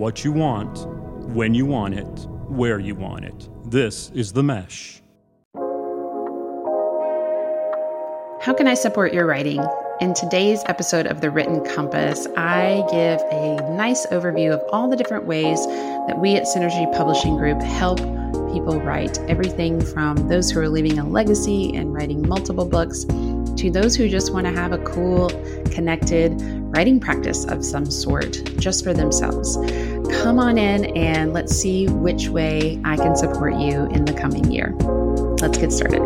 what you want, when you want it, where you want it. This is The Mesh. How can I support your writing? In today's episode of The Written Compass, I give a nice overview of all the different ways that we at Synergy Publishing Group help people write. Everything from those who are leaving a legacy and writing multiple books to those who just want to have a cool, connected writing practice of some sort just for themselves. Come on in and let's see which way I can support you in the coming year. Let's get started.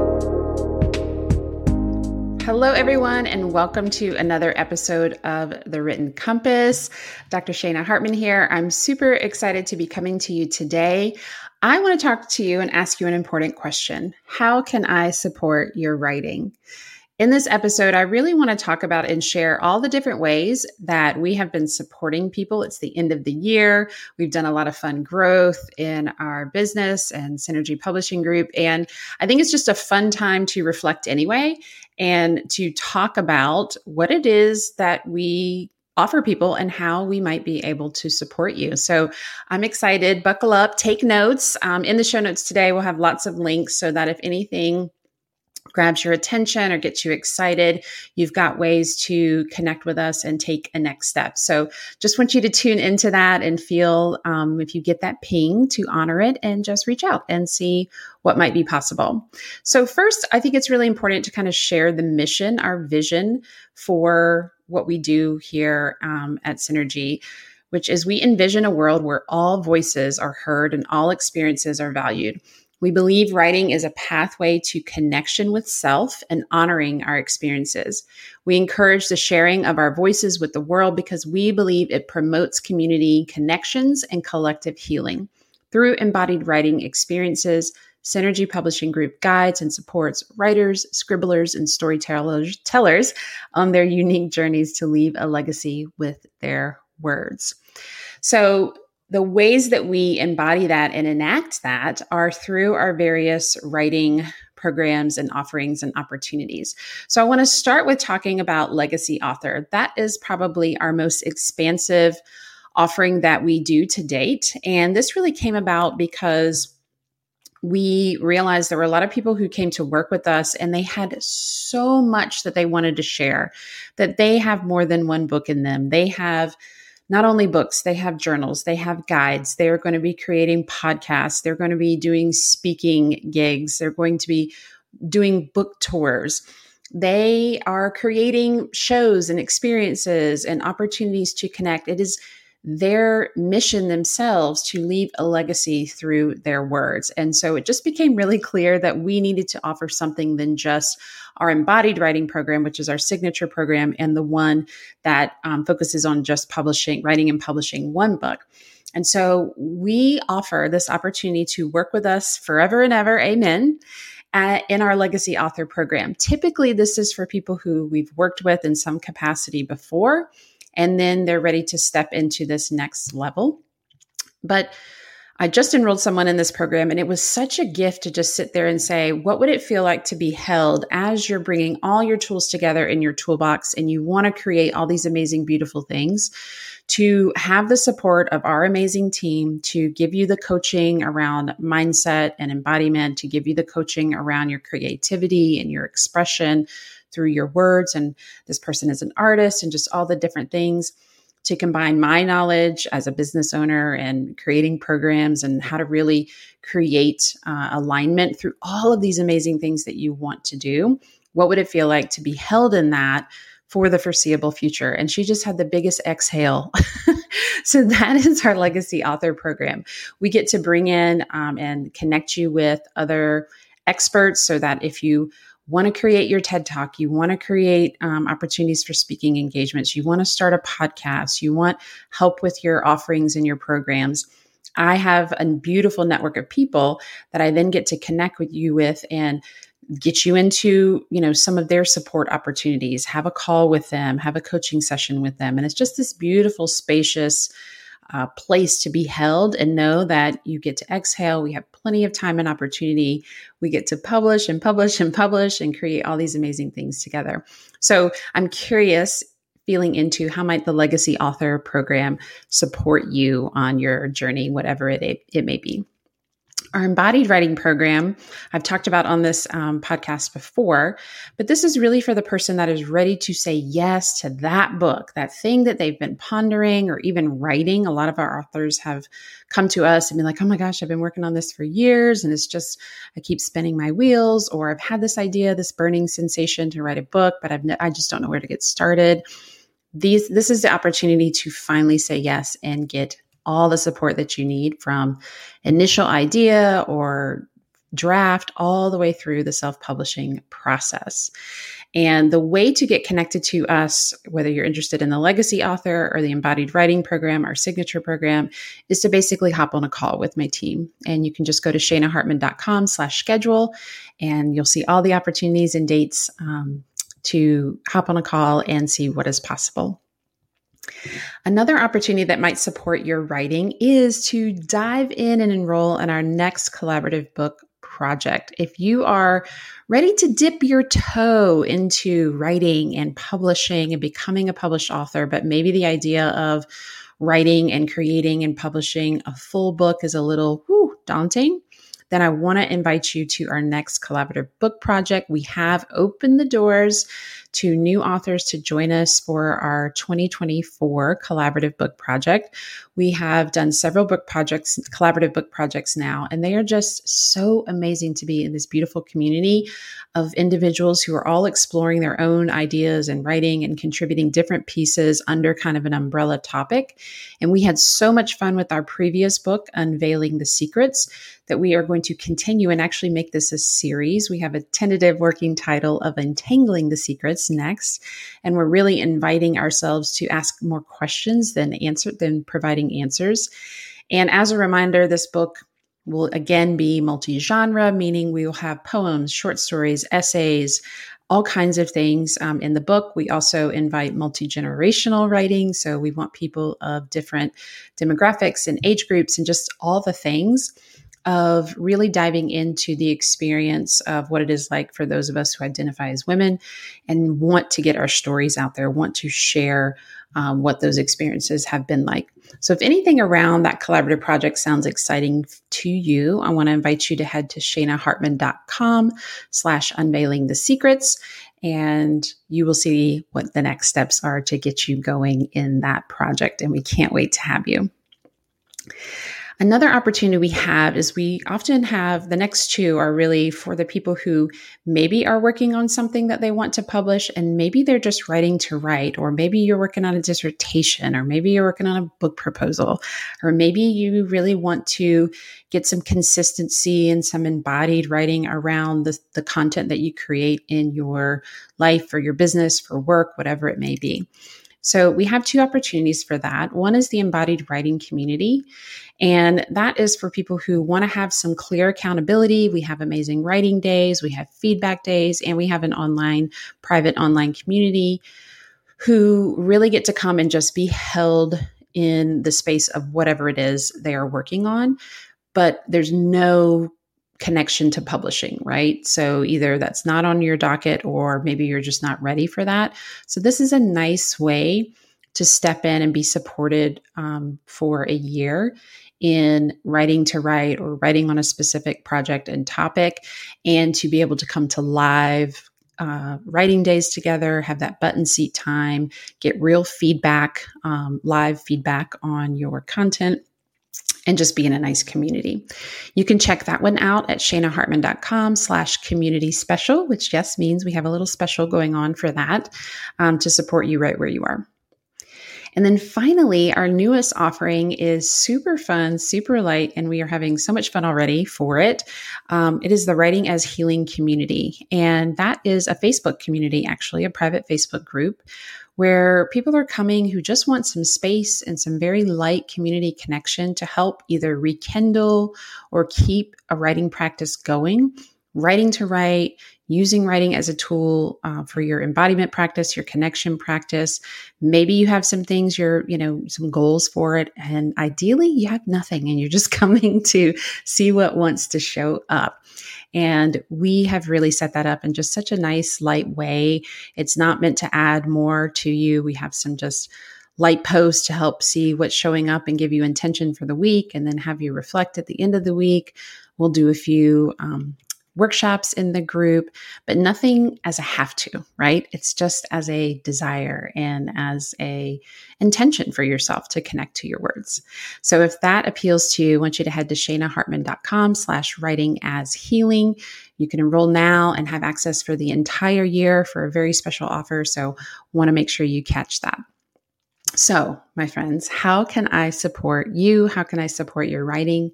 Hello, everyone, and welcome to another episode of The Written Compass. Dr. Shana Hartman here. I'm super excited to be coming to you today. I want to talk to you and ask you an important question How can I support your writing? In this episode, I really want to talk about and share all the different ways that we have been supporting people. It's the end of the year. We've done a lot of fun growth in our business and Synergy Publishing Group. And I think it's just a fun time to reflect anyway and to talk about what it is that we offer people and how we might be able to support you. So I'm excited. Buckle up, take notes. Um, in the show notes today, we'll have lots of links so that if anything, grabs your attention or gets you excited, you've got ways to connect with us and take a next step. So just want you to tune into that and feel um, if you get that ping to honor it and just reach out and see what might be possible. So, first, I think it's really important to kind of share the mission, our vision for what we do here um, at Synergy which is we envision a world where all voices are heard and all experiences are valued. We believe writing is a pathway to connection with self and honoring our experiences. We encourage the sharing of our voices with the world because we believe it promotes community connections and collective healing. Through embodied writing experiences, Synergy Publishing Group guides and supports writers, scribblers, and storytellers tellers on their unique journeys to leave a legacy with their words. So, the ways that we embody that and enact that are through our various writing programs and offerings and opportunities. So I want to start with talking about Legacy Author. That is probably our most expansive offering that we do to date. And this really came about because we realized there were a lot of people who came to work with us and they had so much that they wanted to share that they have more than one book in them. They have not only books, they have journals, they have guides, they are going to be creating podcasts, they're going to be doing speaking gigs, they're going to be doing book tours. They are creating shows and experiences and opportunities to connect. It is their mission themselves to leave a legacy through their words. And so it just became really clear that we needed to offer something than just our embodied writing program, which is our signature program, and the one that um, focuses on just publishing, writing and publishing one book. And so we offer this opportunity to work with us forever and ever. Amen. in our legacy author program. Typically, this is for people who we've worked with in some capacity before and then they're ready to step into this next level. But I just enrolled someone in this program, and it was such a gift to just sit there and say, What would it feel like to be held as you're bringing all your tools together in your toolbox and you want to create all these amazing, beautiful things? To have the support of our amazing team to give you the coaching around mindset and embodiment, to give you the coaching around your creativity and your expression, through your words and this person is an artist and just all the different things to combine my knowledge as a business owner and creating programs and how to really create uh, alignment through all of these amazing things that you want to do. What would it feel like to be held in that for the foreseeable future? And she just had the biggest exhale. so, that is our legacy author program. We get to bring in um, and connect you with other experts so that if you want to create your TED Talk, you want to create um, opportunities for speaking engagements, you want to start a podcast, you want help with your offerings and your programs. I have a beautiful network of people that I then get to connect with you with and get you into you know some of their support opportunities have a call with them have a coaching session with them and it's just this beautiful spacious uh, place to be held and know that you get to exhale. We have plenty of time and opportunity. We get to publish and publish and publish and create all these amazing things together. So I'm curious feeling into how might the legacy author program support you on your journey, whatever it, it may be. Our embodied writing program, I've talked about on this um, podcast before, but this is really for the person that is ready to say yes to that book, that thing that they've been pondering or even writing. A lot of our authors have come to us and be like, oh my gosh, I've been working on this for years and it's just, I keep spinning my wheels, or I've had this idea, this burning sensation to write a book, but I've, I just don't know where to get started. These, this is the opportunity to finally say yes and get all the support that you need from initial idea or draft all the way through the self publishing process. And the way to get connected to us, whether you're interested in the legacy author or the embodied writing program, our signature program, is to basically hop on a call with my team. And you can just go to shanahartman.com slash schedule and you'll see all the opportunities and dates um, to hop on a call and see what is possible. Another opportunity that might support your writing is to dive in and enroll in our next collaborative book project. If you are ready to dip your toe into writing and publishing and becoming a published author, but maybe the idea of writing and creating and publishing a full book is a little whew, daunting, then I want to invite you to our next collaborative book project. We have opened the doors to new authors to join us for our 2024 collaborative book project. We have done several book projects, collaborative book projects now, and they are just so amazing to be in this beautiful community of individuals who are all exploring their own ideas and writing and contributing different pieces under kind of an umbrella topic. And we had so much fun with our previous book, Unveiling the Secrets, that we are going to continue and actually make this a series. We have a tentative working title of Entangling the Secrets next, and we're really inviting ourselves to ask more questions than answer than providing answers. And as a reminder, this book will again be multi genre, meaning we will have poems, short stories, essays, all kinds of things um, in the book. We also invite multi generational writing. So we want people of different demographics and age groups and just all the things of really diving into the experience of what it is like for those of us who identify as women and want to get our stories out there, want to share um, what those experiences have been like. So, if anything around that collaborative project sounds exciting to you, I want to invite you to head to shanahartman.com slash unveiling the secrets, and you will see what the next steps are to get you going in that project. And we can't wait to have you. Another opportunity we have is we often have the next two are really for the people who maybe are working on something that they want to publish and maybe they're just writing to write, or maybe you're working on a dissertation, or maybe you're working on a book proposal, or maybe you really want to get some consistency and some embodied writing around the, the content that you create in your life or your business for work, whatever it may be. So we have two opportunities for that. One is the embodied writing community. And that is for people who want to have some clear accountability. We have amazing writing days, we have feedback days, and we have an online, private online community who really get to come and just be held in the space of whatever it is they are working on. But there's no connection to publishing, right? So either that's not on your docket or maybe you're just not ready for that. So this is a nice way to step in and be supported um, for a year in writing to write or writing on a specific project and topic, and to be able to come to live uh, writing days together, have that button seat time, get real feedback, um, live feedback on your content and just be in a nice community. You can check that one out at shanahartman.com slash community special, which yes means we have a little special going on for that um, to support you right where you are. And then finally, our newest offering is super fun, super light, and we are having so much fun already for it. Um, it is the Writing as Healing community. And that is a Facebook community, actually, a private Facebook group where people are coming who just want some space and some very light community connection to help either rekindle or keep a writing practice going writing to write, using writing as a tool uh, for your embodiment practice, your connection practice. Maybe you have some things you're, you know, some goals for it. And ideally, you have nothing and you're just coming to see what wants to show up. And we have really set that up in just such a nice, light way. It's not meant to add more to you. We have some just light posts to help see what's showing up and give you intention for the week and then have you reflect at the end of the week. We'll do a few um, workshops in the group, but nothing as a have to, right? It's just as a desire and as a intention for yourself to connect to your words. So if that appeals to you, I want you to head to shanahartman.com slash writing as healing. You can enroll now and have access for the entire year for a very special offer. So want to make sure you catch that. So, my friends, how can I support you? How can I support your writing?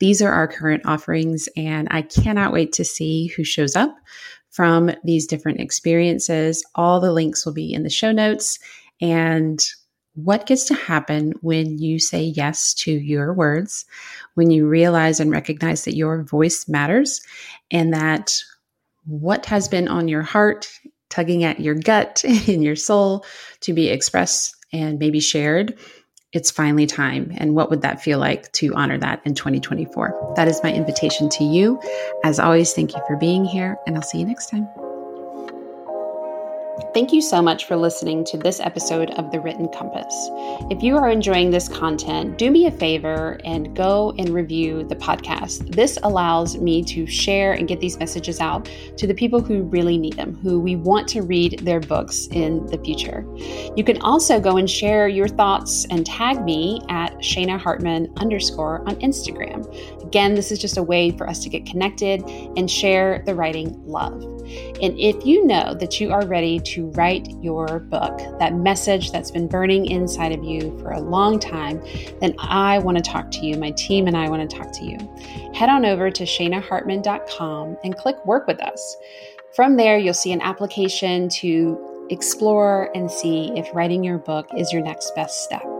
These are our current offerings, and I cannot wait to see who shows up from these different experiences. All the links will be in the show notes. And what gets to happen when you say yes to your words, when you realize and recognize that your voice matters and that what has been on your heart, tugging at your gut in your soul to be expressed and maybe shared it's finally time. And what would that feel like to honor that in 2024? That is my invitation to you. As always, thank you for being here, and I'll see you next time. Thank you so much for listening to this episode of The Written Compass. If you are enjoying this content, do me a favor and go and review the podcast. This allows me to share and get these messages out to the people who really need them, who we want to read their books in the future. You can also go and share your thoughts and tag me at Shana Hartman underscore on Instagram. Again, this is just a way for us to get connected and share the writing love. And if you know that you are ready to write your book, that message that's been burning inside of you for a long time, then I want to talk to you. My team and I want to talk to you. Head on over to shanahartman.com and click work with us. From there, you'll see an application to explore and see if writing your book is your next best step.